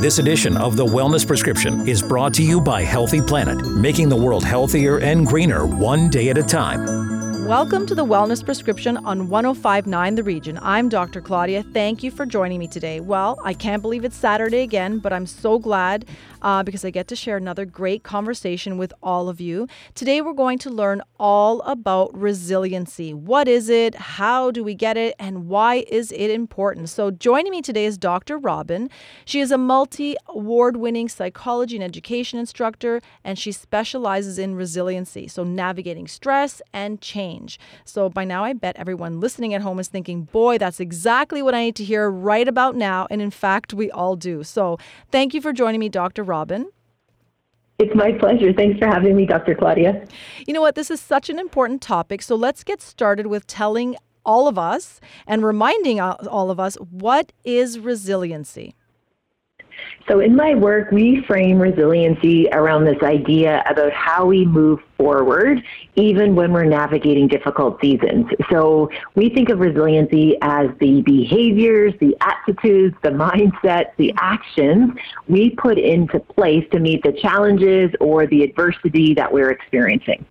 This edition of The Wellness Prescription is brought to you by Healthy Planet, making the world healthier and greener one day at a time. Welcome to the Wellness Prescription on 1059 The Region. I'm Dr. Claudia. Thank you for joining me today. Well, I can't believe it's Saturday again, but I'm so glad uh, because I get to share another great conversation with all of you. Today, we're going to learn all about resiliency. What is it? How do we get it? And why is it important? So, joining me today is Dr. Robyne. She is a multi award winning psychology and education instructor, and she specializes in resiliency, so navigating stress and change. So, by now, I bet everyone listening at home is thinking, boy, that's exactly what I need to hear right about now. And in fact, we all do. So, thank you for joining me, Dr. Robyne. It's my pleasure. Thanks for having me, Dr. Claudia. You know what? This is such an important topic. So let's get started with telling all of us and reminding all of us what is resiliency. So, in my work, we frame resiliency around this idea about how we move forward, even when we're navigating difficult seasons. So, we think of resiliency as the behaviors, the attitudes, the mindsets, the actions we put into place to meet the challenges or the adversity that we're experiencing.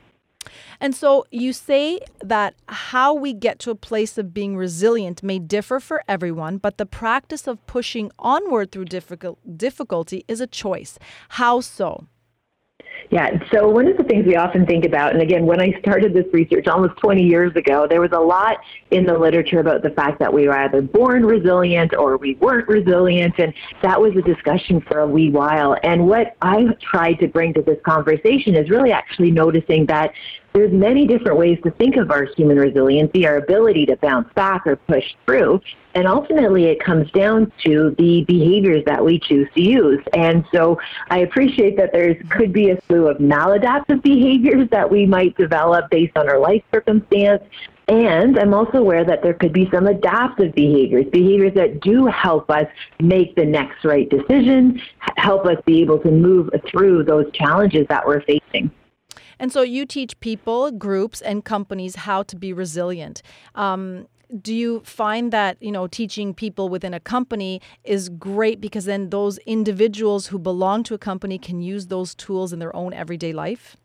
And so you say that how we get to a place of being resilient may differ for everyone, but the practice of pushing onward through difficult, difficulty is a choice. How so? Yeah, so one of the things we often think about, and again, when I started this research almost 20 years ago, there was a lot in the literature about the fact that we were either born resilient or we weren't resilient, and that was a discussion for a wee while. And what I tried to bring to this conversation is really actually noticing that there's many different ways to think of our human resiliency, our ability to bounce back or push through. And ultimately, it comes down to the behaviors that we choose to use. And so I appreciate that there could be a slew of maladaptive behaviors that we might develop based on our life circumstance. And I'm also aware that there could be some adaptive behaviors, behaviors that do help us make the next right decision, help us be able to move through those challenges that we're facing. And so you teach people, groups, and companies how to be resilient. Um, do you find that you know teaching people within a company is great because then those individuals who belong to a company can use those tools in their own everyday life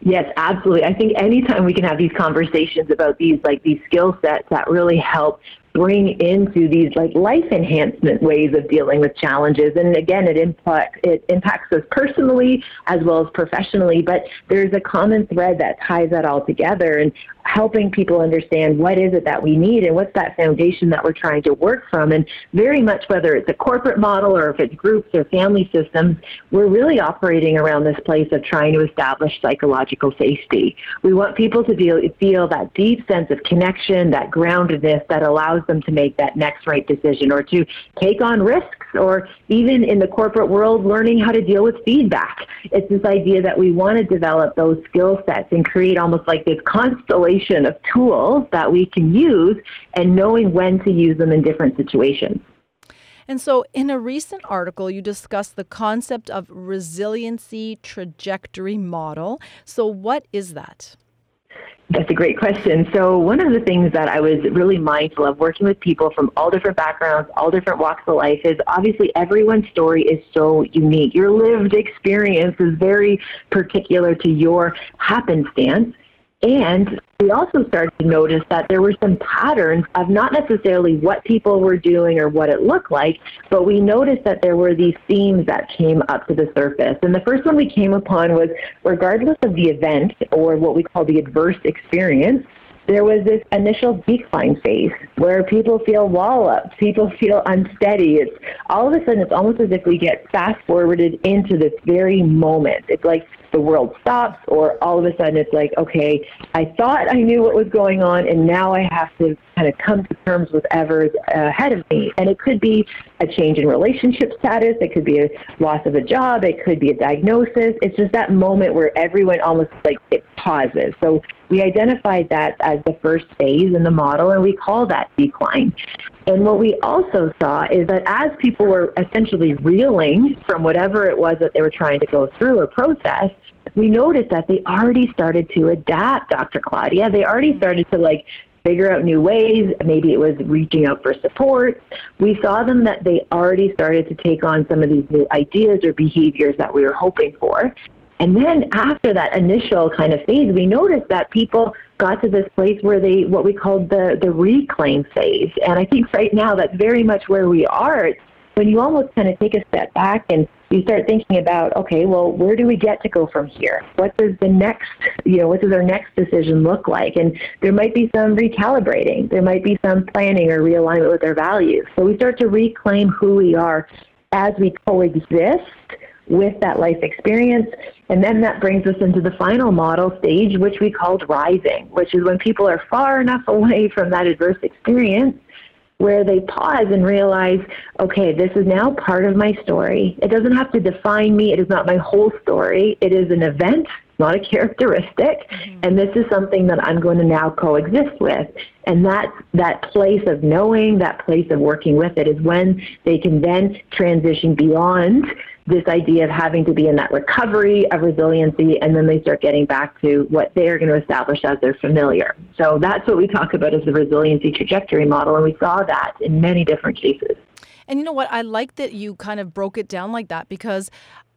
Yes, absolutely. I think anytime we can have these conversations about these like these skill sets that really help bring into these like life enhancement ways of dealing with challenges. And again, it impact it impacts us personally as well as professionally. But there's a common thread that ties that all together. And helping people understand what is it that we need and what's that foundation that we're trying to work from. And very much whether it's a corporate model or if it's groups or family systems, we're really operating around this place of trying to establish psychological safety. We want people to feel, feel that deep sense of connection, that groundedness that allows them to make that next right decision or to take on risks or even in the corporate world, learning how to deal with feedback. It's this idea that we want to develop those skill sets and create almost like this constellation of tools that we can use and knowing when to use them in different situations. And so, in a recent article, you discussed the concept of resiliency trajectory model. So, what is that? That's a great question. So, one of the things that I was really mindful of working with people from all different backgrounds, all different walks of life is obviously everyone's story is so unique. Your lived experience is very particular to your happenstance. And we also started to notice that there were some patterns of not necessarily what people were doing or what it looked like, but we noticed that there were these themes that came up to the surface. And the first one we came upon was regardless of the event or what we call the adverse experience, there was this initial decline phase where people feel walloped, people feel unsteady. It's all of a sudden it's almost as if we get fast forwarded into this very moment. It's like the world stops or all of a sudden it's like, okay, I thought I knew what was going on and now I have to kind of come to terms with whatever's ahead of me. And it could be a change in relationship status, it could be a loss of a job, it could be a diagnosis. It's just that moment where everyone almost like it pauses. So we identified that as the first phase in the model, and we call that decline. And what we also saw is that as people were essentially reeling from whatever it was that they were trying to go through or process, we noticed that they already started to adapt, Dr. Claudia. They already mm-hmm. started to like figure out new ways. Maybe it was reaching out for support. We saw them that they already started to take on some of these new ideas or behaviors that we were hoping for. And then after that initial kind of phase, we noticed that people got to this place where they, what we called the, the reclaim phase. And I think right now that's very much where we are. When you almost kind of take a step back and you start thinking about, okay, well, where do we get to go from here? What does the next, you know, what does our next decision look like? And there might be some recalibrating. There might be some planning or realignment with our values. So we start to reclaim who we are as we coexist with that life experience. And then that brings us into the final model stage, which we called rising, which is when people are far enough away from that adverse experience where they pause and realize, okay, this is now part of my story. It doesn't have to define me. It is not my whole story. It is an event, not a characteristic. Mm-hmm. And this is something that I'm going to now coexist with. And that, that place of knowing, that place of working with it is when they can then transition beyond this idea of having to be in that recovery of resiliency, and then they start getting back to what they're going to establish as their familiar. So that's what we talk about as the resiliency trajectory model, and we saw that in many different cases. And you know what? I like that you kind of broke it down like that because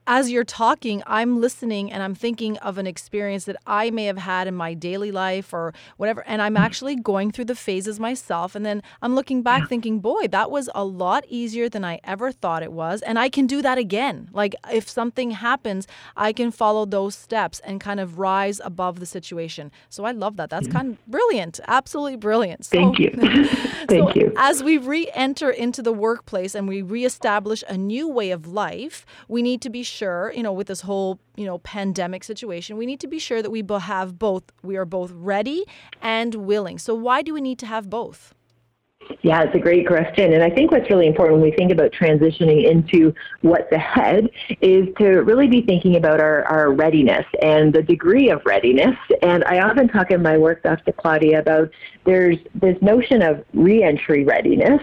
as you're talking, I'm listening and I'm thinking of an experience that I may have had in my daily life or whatever. And I'm mm-hmm. actually going through the phases myself. And then I'm looking back thinking, boy, that was a lot easier than I ever thought it was. And I can do that again. Like if something happens, I can follow those steps and kind of rise above the situation. So I love that. That's yeah. kind of brilliant. Absolutely brilliant. So, Thank you. Thank so you. As we re enter into the workplace and we reestablish a new way of life, we need to be sure, you know, with this whole, you know, pandemic situation, we need to be sure that we have both, we are both ready and willing. So why do we need to have both? Yeah, it's a great question. And I think what's really important when we think about transitioning into what's ahead is to really be thinking about our, our readiness and the degree of readiness. And I often talk in my work, Dr. Claudia, about there's this notion of reentry readiness.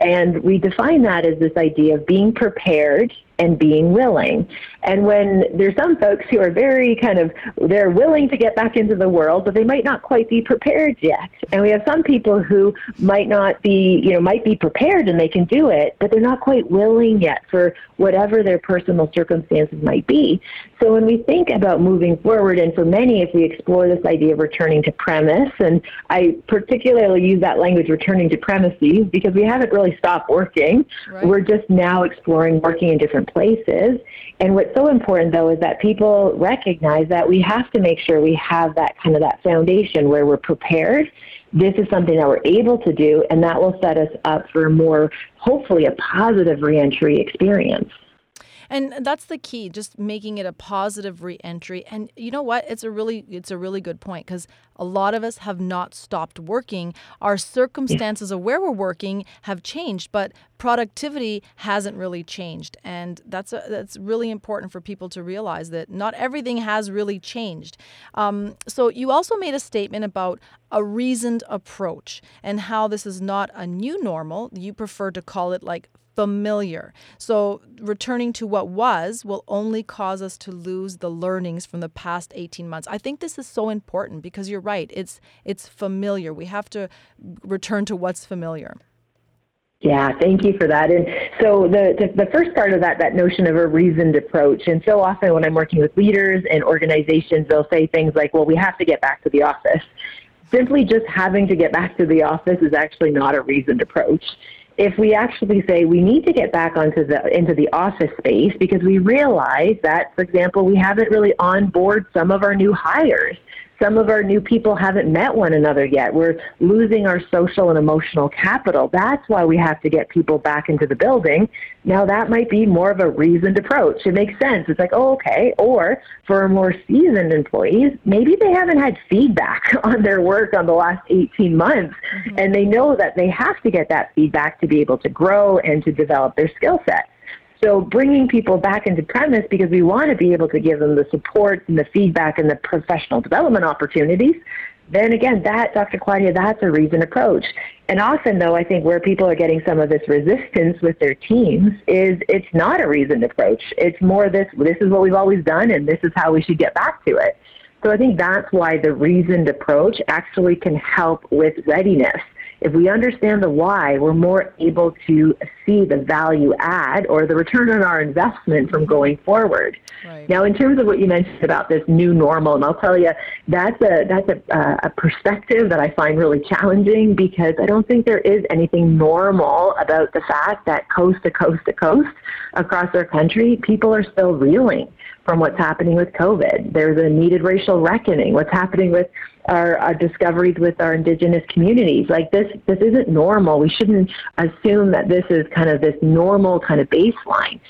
And we define that as this idea of being prepared and being willing. And when there's some folks who are very kind of, they're willing to get back into the world, but they might not quite be prepared yet. And we have some people who might not be, you know, might be prepared and they can do it, but they're not quite willing yet for whatever their personal circumstances might be. So when we think about moving forward, and for many, if we explore this idea of returning to premise, and I particularly use that language, returning to premises, because we haven't really stopped working. Right. We're just now exploring working in different places. And what's so important though is that people recognize that we have to make sure we have that kind of that foundation where we're prepared. This is something that we're able to do, and that will set us up for more, hopefully, a positive reentry experience. And that's the key, just making it a positive reentry. And you know what? It's a really it's a really good point because a lot of us have not stopped working. Our circumstances of where we're working have changed, but productivity hasn't really changed. And that's a, that's really important for people to realize that not everything has really changed. Um, so you also made a statement about a reasoned approach and how this is not a new normal. You prefer to call it like familiar. So, returning to what was will only cause us to lose the learnings from the past 18 months. I think this is so important because you're right. It's it's familiar. We have to return to what's familiar. Yeah, thank you for that. And so the, the, the first part of that, that notion of a reasoned approach. And so often when I'm working with leaders and organizations, they'll say things like, well, we have to get back to the office. Simply just having to get back to the office is actually not a reasoned approach if we actually say we need to get back onto the into the office space because we realize that, for example, we haven't really on board some of our new hires some of our new people haven't met one another yet. We're losing our social and emotional capital. That's why we have to get people back into the building. Now, that might be more of a reasoned approach. It makes sense. It's like, oh, okay. Or for more seasoned employees, maybe they haven't had feedback on their work on the last 18 months, mm-hmm. and they know that they have to get that feedback to be able to grow and to develop their skill set. So bringing people back into premise because we want to be able to give them the support and the feedback and the professional development opportunities, then again, that, Dr. Claudia, that's a reasoned approach. And often, though, I think where people are getting some of this resistance with their teams is it's not a reasoned approach. It's more this, this is what we've always done and this is how we should get back to it. So I think that's why the reasoned approach actually can help with readiness. If we understand the why, we're more able to see the value add or the return on our investment from going forward. Right. Now, in terms of what you mentioned about this new normal, and I'll tell you, that's a that's a, uh, a perspective that I find really challenging because I don't think there is anything normal about the fact that coast to coast to coast across our country, people are still reeling from what's happening with COVID. There's a needed racial reckoning. What's happening with our, discoveries with our indigenous communities. Like this, this isn't normal. We shouldn't assume that this is kind of this normal kind of baseline.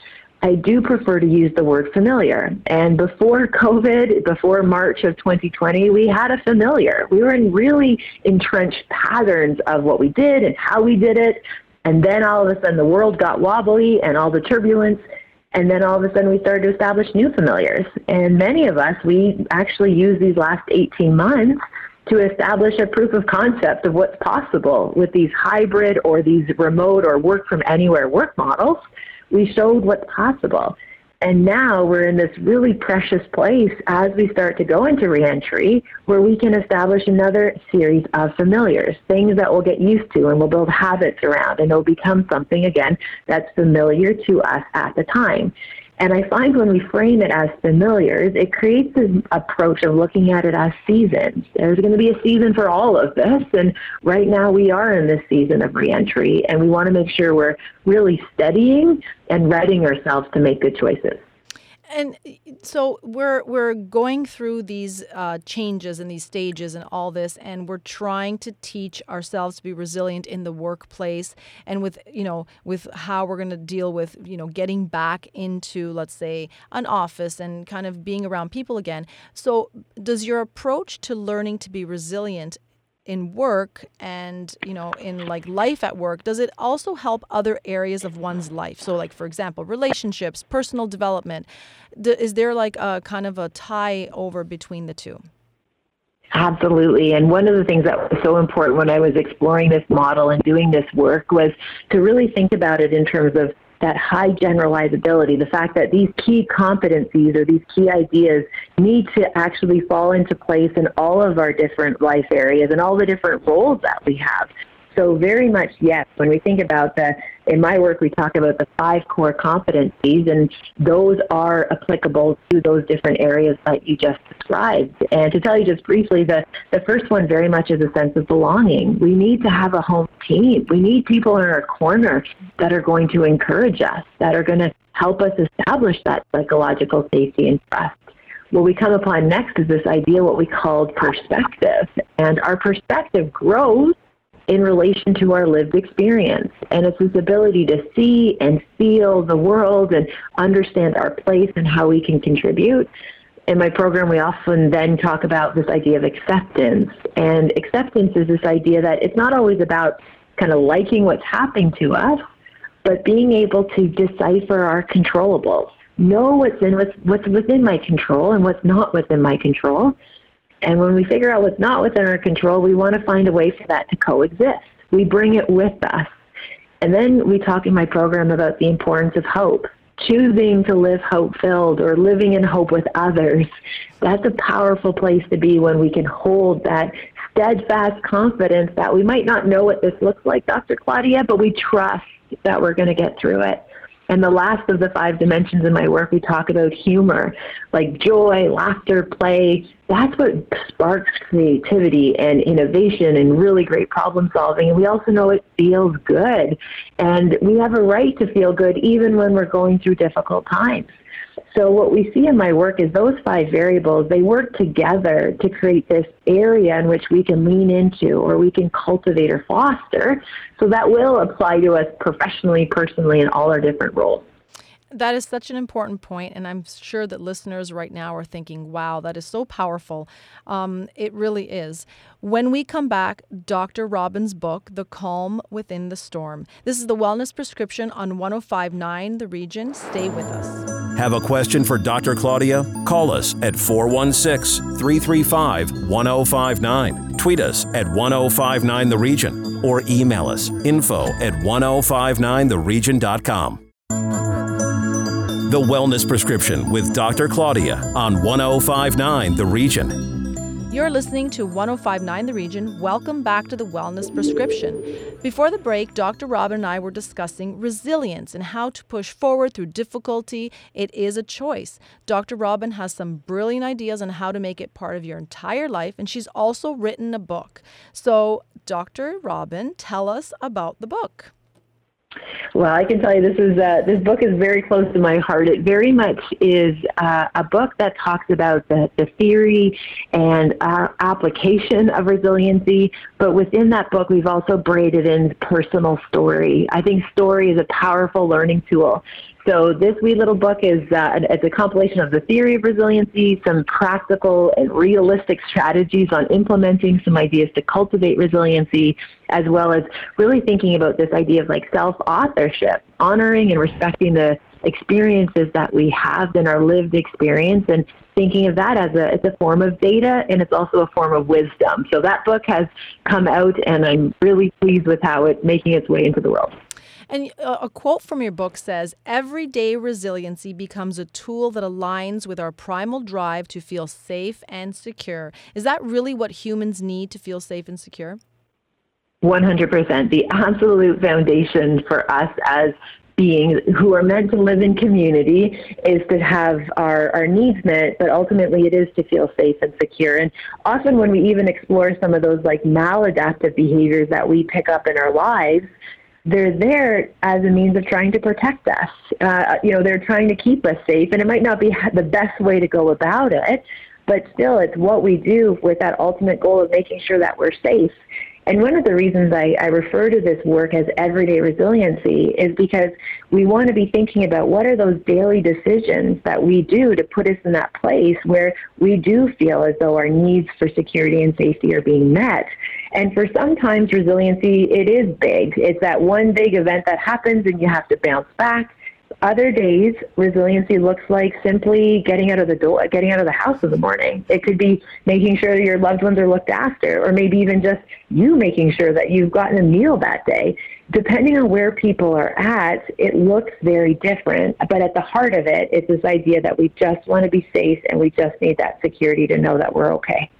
I do prefer to use the word familiar. And before COVID, before March of 2020, we had a familiar. We were in really entrenched patterns of what we did and how we did it. And then all of a sudden the world got wobbly and all the turbulence and then all of a sudden we started to establish new familiars. And many of us, we actually use these last 18 months to establish a proof of concept of what's possible with these hybrid or these remote or work from anywhere work models. We showed what's possible. And now we're in this really precious place as we start to go into reentry where we can establish another series of familiars, things that we'll get used to and we'll build habits around and it'll become something again that's familiar to us at the time. And I find when we frame it as familiars, it creates an approach of looking at it as seasons. There's going to be a season for all of this, and right now we are in this season of reentry, and we want to make sure we're really studying and readying ourselves to make good choices. And so we're we're going through these uh, changes and these stages and all this, and we're trying to teach ourselves to be resilient in the workplace and with you know with how we're going to deal with you know getting back into let's say an office and kind of being around people again. So does your approach to learning to be resilient in work and you know in like life at work does it also help other areas of one's life? So like for example relationships personal development. Is there like a kind of a tie over between the two? Absolutely. And one of the things that was so important when I was exploring this model and doing this work was to really think about it in terms of that high generalizability, the fact that these key competencies or these key ideas need to actually fall into place in all of our different life areas and all the different roles that we have. So very much yes. When we think about the in my work, we talk about the five core competencies, and those are applicable to those different areas that you just described. And to tell you just briefly, the the first one very much is a sense of belonging. We need to have a home team. We need people in our corner that are going to encourage us, that are going to help us establish that psychological safety and trust what we come upon next is this idea what we called perspective. And our perspective grows in relation to our lived experience. And it's this ability to see and feel the world and understand our place and how we can contribute. In my program, we often then talk about this idea of acceptance. And acceptance is this idea that it's not always about kind of liking what's happening to us, but being able to decipher our controllables, know what's in what's, what's within my control and what's not within my control, and when we figure out what's not within our control, we want to find a way for that to coexist. We bring it with us. And then we talk in my program about the importance of hope. Choosing to live hope filled or living in hope with others. That's a powerful place to be when we can hold that steadfast confidence that we might not know what this looks like, Dr. Claudia, but we trust that we're going to get through it. And the last of the five dimensions in my work, we talk about humor, like joy, laughter, play. That's what sparks creativity and innovation and really great problem solving. And we also know it feels good. And we have a right to feel good even when we're going through difficult times. So what we see in my work is those five variables, they work together to create this area in which we can lean into or we can cultivate or foster. So that will apply to us professionally, personally, in all our different roles. That is such an important point, and I'm sure that listeners right now are thinking, wow, that is so powerful. Um, it really is. When we come back, Dr. Robyne's book, The Calm Within the Storm. This is the Wellness Prescription on 1059 The Region. Stay with us. Have a question for Dr. Claudia? Call us at 416 335 1059. Tweet us at 1059 The Region or email us info at 1059theregion.com. The Wellness Prescription with Dr. Claudia on 1059 The Region. You're listening to 1059 The Region. Welcome back to the Wellness Prescription. Before the break, Dr. Robyne and I were discussing resilience and how to push forward through difficulty. It is a choice. Dr. Robyne has some brilliant ideas on how to make it part of your entire life, and she's also written a book. So, Dr. Robyne, tell us about the book. Well, I can tell you this is uh, this book is very close to my heart. It very much is uh, a book that talks about the, the theory and our application of resiliency. But within that book, we've also braided in personal story. I think story is a powerful learning tool. So this wee little book is uh, it's a compilation of the theory of resiliency, some practical and realistic strategies on implementing some ideas to cultivate resiliency, as well as really thinking about this idea of like self-authorship, honoring and respecting the experiences that we have in our lived experience and thinking of that as a it's a form of data and it's also a form of wisdom. So that book has come out and I'm really pleased with how it's making its way into the world. And uh, a quote from your book says Everyday resiliency becomes a tool that aligns with our primal drive to feel safe and secure. Is that really what humans need to feel safe and secure? 100%. The absolute foundation for us as beings who are meant to live in community is to have our, our needs met, but ultimately it is to feel safe and secure. And often when we even explore some of those like maladaptive behaviors that we pick up in our lives, they're there as a means of trying to protect us. Uh, you know, they're trying to keep us safe, and it might not be the best way to go about it, but still, it's what we do with that ultimate goal of making sure that we're safe. And one of the reasons I, I refer to this work as everyday resiliency is because we want to be thinking about what are those daily decisions that we do to put us in that place where we do feel as though our needs for security and safety are being met. And for sometimes resiliency, it is big. It's that one big event that happens and you have to bounce back. Other days, resiliency looks like simply getting out of the door, getting out of the house in the morning. It could be making sure your loved ones are looked after, or maybe even just you making sure that you've gotten a meal that day. Depending on where people are at, it looks very different. But at the heart of it, it's this idea that we just want to be safe and we just need that security to know that we're okay.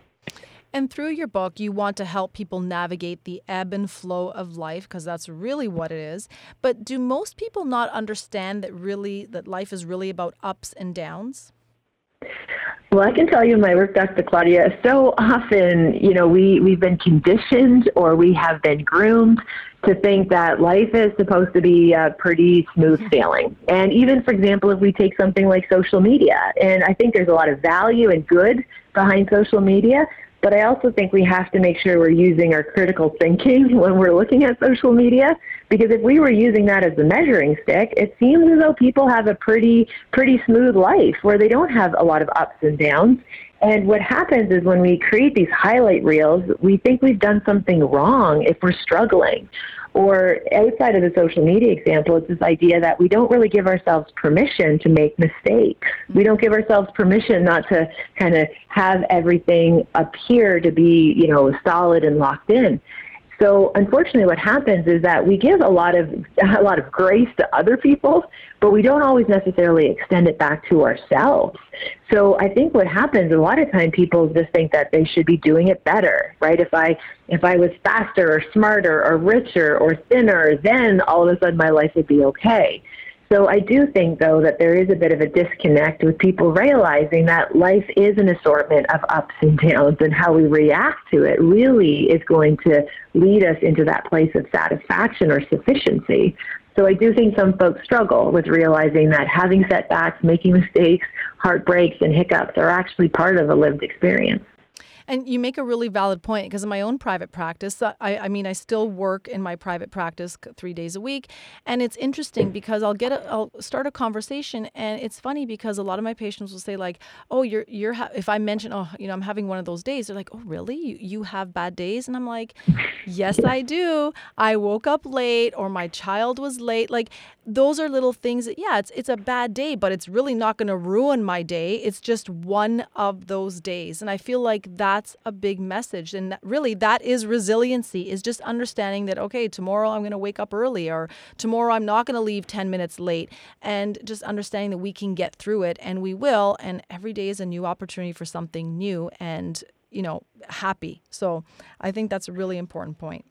And through your book, you want to help people navigate the ebb and flow of life because that's really what it is. But do most people not understand that really that life is really about ups and downs? Well, I can tell you in my work, Dr. Claudia, so often, you know, we, we've been conditioned or we have been groomed to think that life is supposed to be uh, pretty smooth sailing. And even, for example, if we take something like social media, and I think there's a lot of value and good behind social media, but I also think we have to make sure we're using our critical thinking when we're looking at social media. Because if we were using that as the measuring stick, it seems as though people have a pretty, pretty smooth life where they don't have a lot of ups and downs. And what happens is when we create these highlight reels, we think we've done something wrong if we're struggling. Or outside of the social media example, it's this idea that we don't really give ourselves permission to make mistakes. We don't give ourselves permission not to kind of have everything appear to be, you know, solid and locked in. So unfortunately, what happens is that we give a lot of a lot of grace to other people, but we don't always necessarily extend it back to ourselves. So I think what happens a lot of time, people just think that they should be doing it better, right? If I if I was faster or smarter or richer or thinner, then all of a sudden my life would be okay. So I do think, though, that there is a bit of a disconnect with people realizing that life is an assortment of ups and downs, and how we react to it really is going to lead us into that place of satisfaction or sufficiency. So I do think some folks struggle with realizing that having setbacks, making mistakes, heartbreaks, and hiccups are actually part of a lived experience. And you make a really valid point because in my own private practice, uh, I, I mean, I still work in my private practice three days a week, and it's interesting because I'll get a, I'll start a conversation, and it's funny because a lot of my patients will say like, "Oh, you're you're," ha-, if I mention, "Oh, you know, I'm having one of those days," they're like, "Oh, really? You you have bad days?" And I'm like, "Yes, I do. I woke up late, or my child was late. Like those are little things that yeah, it's it's a bad day, but it's really not going to ruin my day. It's just one of those days, and I feel like that that's a big message. And that, really, that is resiliency, is just understanding that, okay, tomorrow I'm going to wake up early or tomorrow I'm not going to leave 10 minutes late. And just understanding that we can get through it and we will. And every day is a new opportunity for something new and, you know, happy. So I think that's a really important point.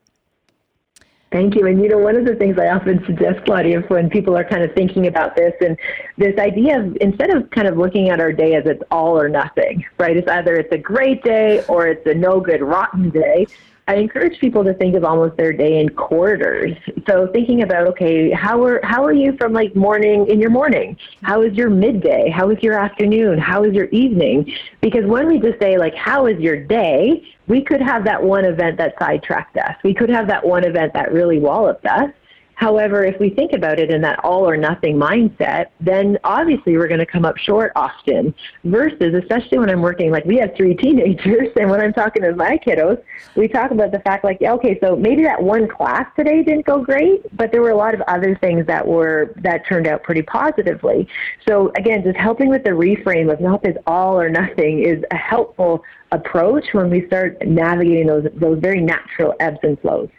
Thank you. And you know, one of the things I often suggest, Claudia, when people are kind of thinking about this and this idea of instead of kind of looking at our day as it's all or nothing, right? It's either it's a great day or it's a no good, rotten day. I encourage people to think of almost their day in quarters. So thinking about okay, how are how are you from like morning in your morning? How is your midday? How is your afternoon? How is your evening? Because when we just say like how is your day, we could have that one event that sidetracked us. We could have that one event that really walloped us. However, if we think about it in that all or nothing mindset, then obviously we're going to come up short often. Versus, especially when I'm working, like we have three teenagers, and when I'm talking to my kiddos, we talk about the fact, like, okay, so maybe that one class today didn't go great, but there were a lot of other things that were that turned out pretty positively. So again, just helping with the reframe of not as all or nothing is a helpful approach when we start navigating those those very natural ebbs and flows.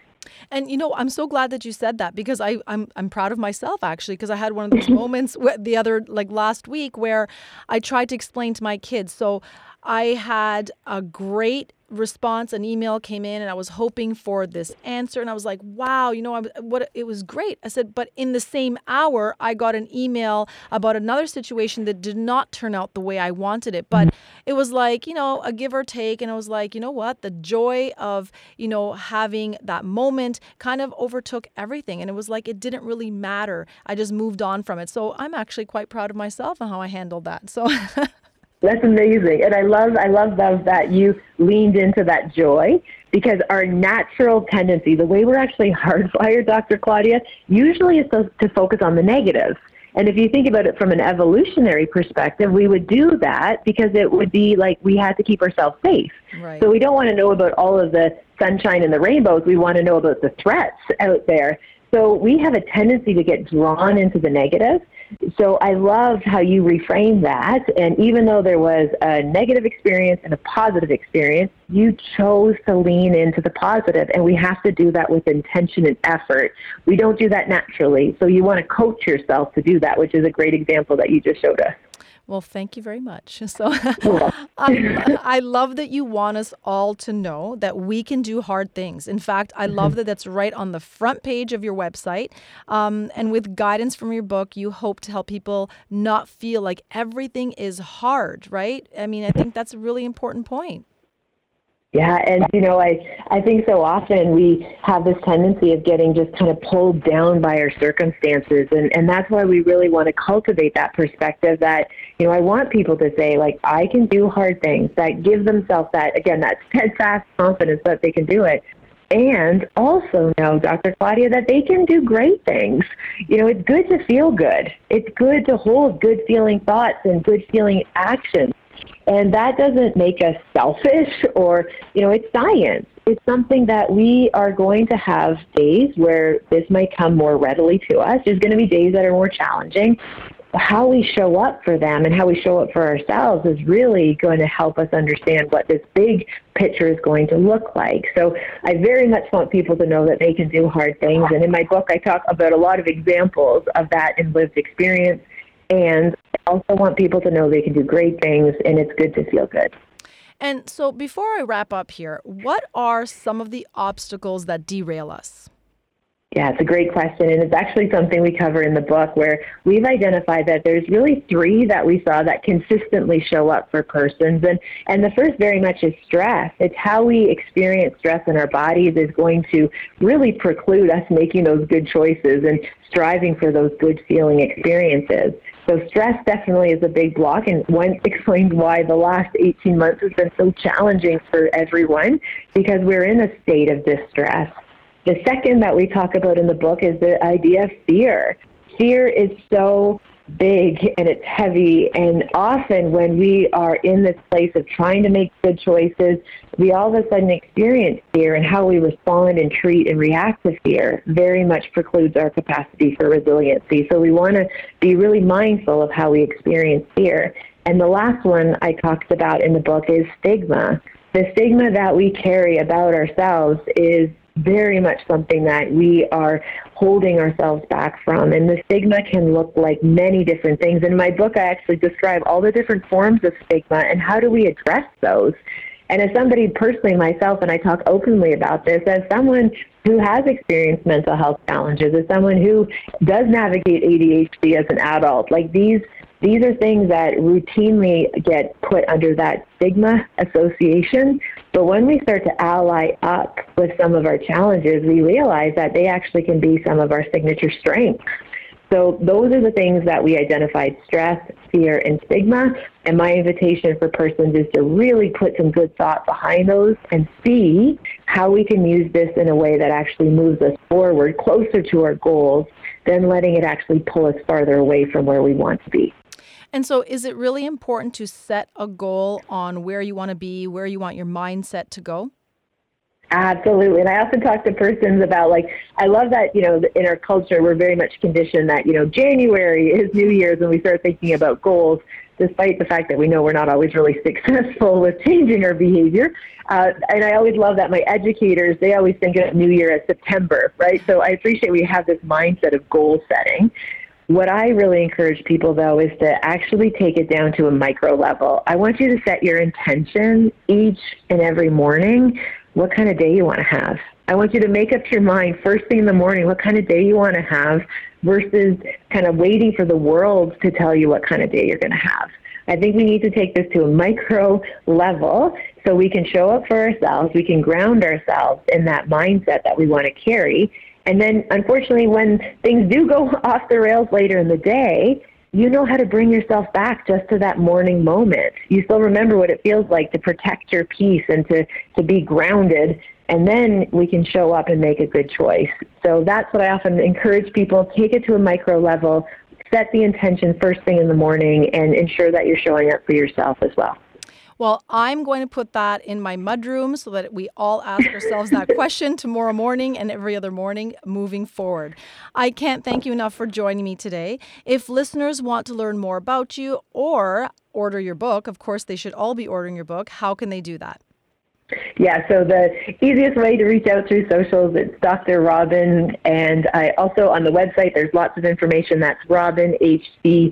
And you know, I'm so glad that you said that because I I'm I'm proud of myself actually because I had one of those moments the other like last week where I tried to explain to my kids. So I had a great response an email came in and i was hoping for this answer. And i was like wow you know I, what it was great. I said but in the same hour i got an email about another situation that did not turn out the way i wanted it. But it was like you know a give or take. And i was like you know what? The joy of you know having that moment kind of overtook everything. And it was like it didn't really matter. I just moved on from it. So i'm actually quite proud of myself and how i handled that. So That's amazing. And I love I love that you leaned into that joy because our natural tendency, the way we're actually hardwired, Dr. Claudia, usually is to, to focus on the negative. And if you think about it from an evolutionary perspective, we would do that because it would be like we had to keep ourselves safe. Right. So we don't want to know about all of the sunshine and the rainbows. We want to know about the threats out there. So we have a tendency to get drawn into the negative. So I love how you reframe that. And even though there was a negative experience and a positive experience, you chose to lean into the positive, And we have to do that with intention and effort. We don't do that naturally. So you want to coach yourself to do that, which is a great example that you just showed us. Well, thank you very much. So I love that you want us all to know that we can do hard things. In fact, I love that that's right on the front page of your website. Um, and with guidance from your book, you hope to help people not feel like everything is hard, right? I mean, I think that's a really important point. Yeah, and you know, I I think so often we have this tendency of getting just kind of pulled down by our circumstances, and and that's why we really want to cultivate that perspective. That you know, I want people to say like, I can do hard things. That give themselves that again, that steadfast confidence that they can do it, and also know, Dr. Claudia, that they can do great things. You know, it's good to feel good. It's good to hold good feeling thoughts and good feeling actions. And that doesn't make us selfish or, you know, it's science. It's something that we are going to have days where this might come more readily to us. There's going to be days that are more challenging. How we show up for them and how we show up for ourselves is really going to help us understand what this big picture is going to look like. So I very much want people to know that they can do hard things. And in my book, I talk about a lot of examples of that in lived experience and I also want people to know they can do great things and it's good to feel good. And so, before I wrap up here, what are some of the obstacles that derail us? Yeah, it's a great question. And it's actually something we cover in the book where we've identified that there's really three that we saw that consistently show up for persons. And, and the first very much is stress. It's how we experience stress in our bodies is going to really preclude us making those good choices and striving for those good feeling experiences. So stress definitely is a big block, and one explains why the last 18 months has been so challenging for everyone because we're in a state of distress. The second that we talk about in the book is the idea of fear. Fear is so big and it's heavy. And often when we are in this place of trying to make good choices, we all of a sudden experience fear and how we respond and treat and react to fear very much precludes our capacity for resiliency. So we want to be really mindful of how we experience fear. And the last one I talked about in the book is stigma. the stigma that we carry about ourselves is very much something that we are holding ourselves back from. And the stigma can look like many different things. In my book, I actually describe all the different forms of stigma and how do we address those. And as somebody personally myself, and I talk openly about this, as someone who has experienced mental health challenges, as someone who does navigate ADHD as an adult, like these these are things that routinely get put under that stigma association. But when we start to ally up with some of our challenges, we realize that they actually can be some of our signature strengths. So those are the things that we identified stress, fear, and stigma. And my invitation for persons is to really put some good thought behind those and see how we can use this in a way that actually moves us forward closer to our goals than letting it actually pull us farther away from where we want to be. And so, is it really important to set a goal on where you want to be, where you want your mindset to go? Absolutely. And I often talk to persons about like, I love that, you know, in our culture, we're very much conditioned that, you know, January is New Year's and we start thinking about goals, despite the fact that we know we're not always really successful with changing our behavior. Uh, and I always love that my educators, they always think of New Year as September, right? So I appreciate we have this mindset of goal setting. What I really encourage people, though, is to actually take it down to a micro level. I want you to set your intention each and every morning what kind of day you want to have. I want you to make up your mind first thing in the morning what kind of day you want to have versus kind of waiting for the world to tell you what kind of day you're going to have. I think we need to take this to a micro level so we can show up for ourselves, we can ground ourselves in that mindset that we want to carry, and then, unfortunately, when things do go off the rails later in the day, you know how to bring yourself back just to that morning moment. You still remember what it feels like to protect your peace and to, to be grounded. And then we can show up and make a good choice. So that's what I often encourage people take it to a micro level, set the intention first thing in the morning, and ensure that you're showing up for yourself as well. Well, I'm going to put that in my mudroom so that we all ask ourselves that question tomorrow morning and every other morning moving forward. I can't thank you enough for joining me today. If listeners want to learn more about you or order your book, of course, they should all be ordering your book. How can they do that? Yeah, so the easiest way to reach out through socials, it's Dr. Robyne. And I also on the website, there's lots of information. That's robynehd.ca.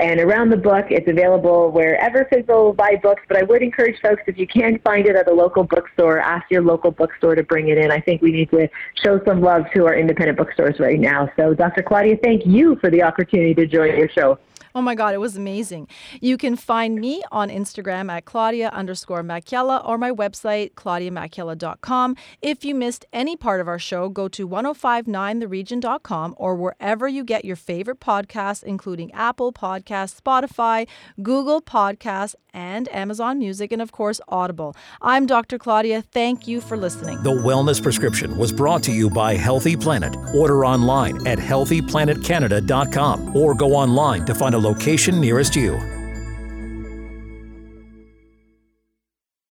And around the book, it's available wherever people buy books. But I would encourage folks, if you can find it at a local bookstore, ask your local bookstore to bring it in. I think we need to show some love to our independent bookstores right now. So, Dr. Claudia, thank you for the opportunity to join your show. Oh my God, it was amazing. You can find me on Instagram at Claudia underscore Macchiella or my website, claudiamacchiella.com. If you missed any part of our show, go to 1059theregion.com or wherever you get your favorite podcasts, including Apple Podcasts, Spotify, Google Podcasts, and Amazon Music, and of course, Audible. I'm Dr. Claudia. Thank you for listening. The Wellness Prescription was brought to you by Healthy Planet. Order online at healthyplanetcanada.com or go online to find a location nearest you.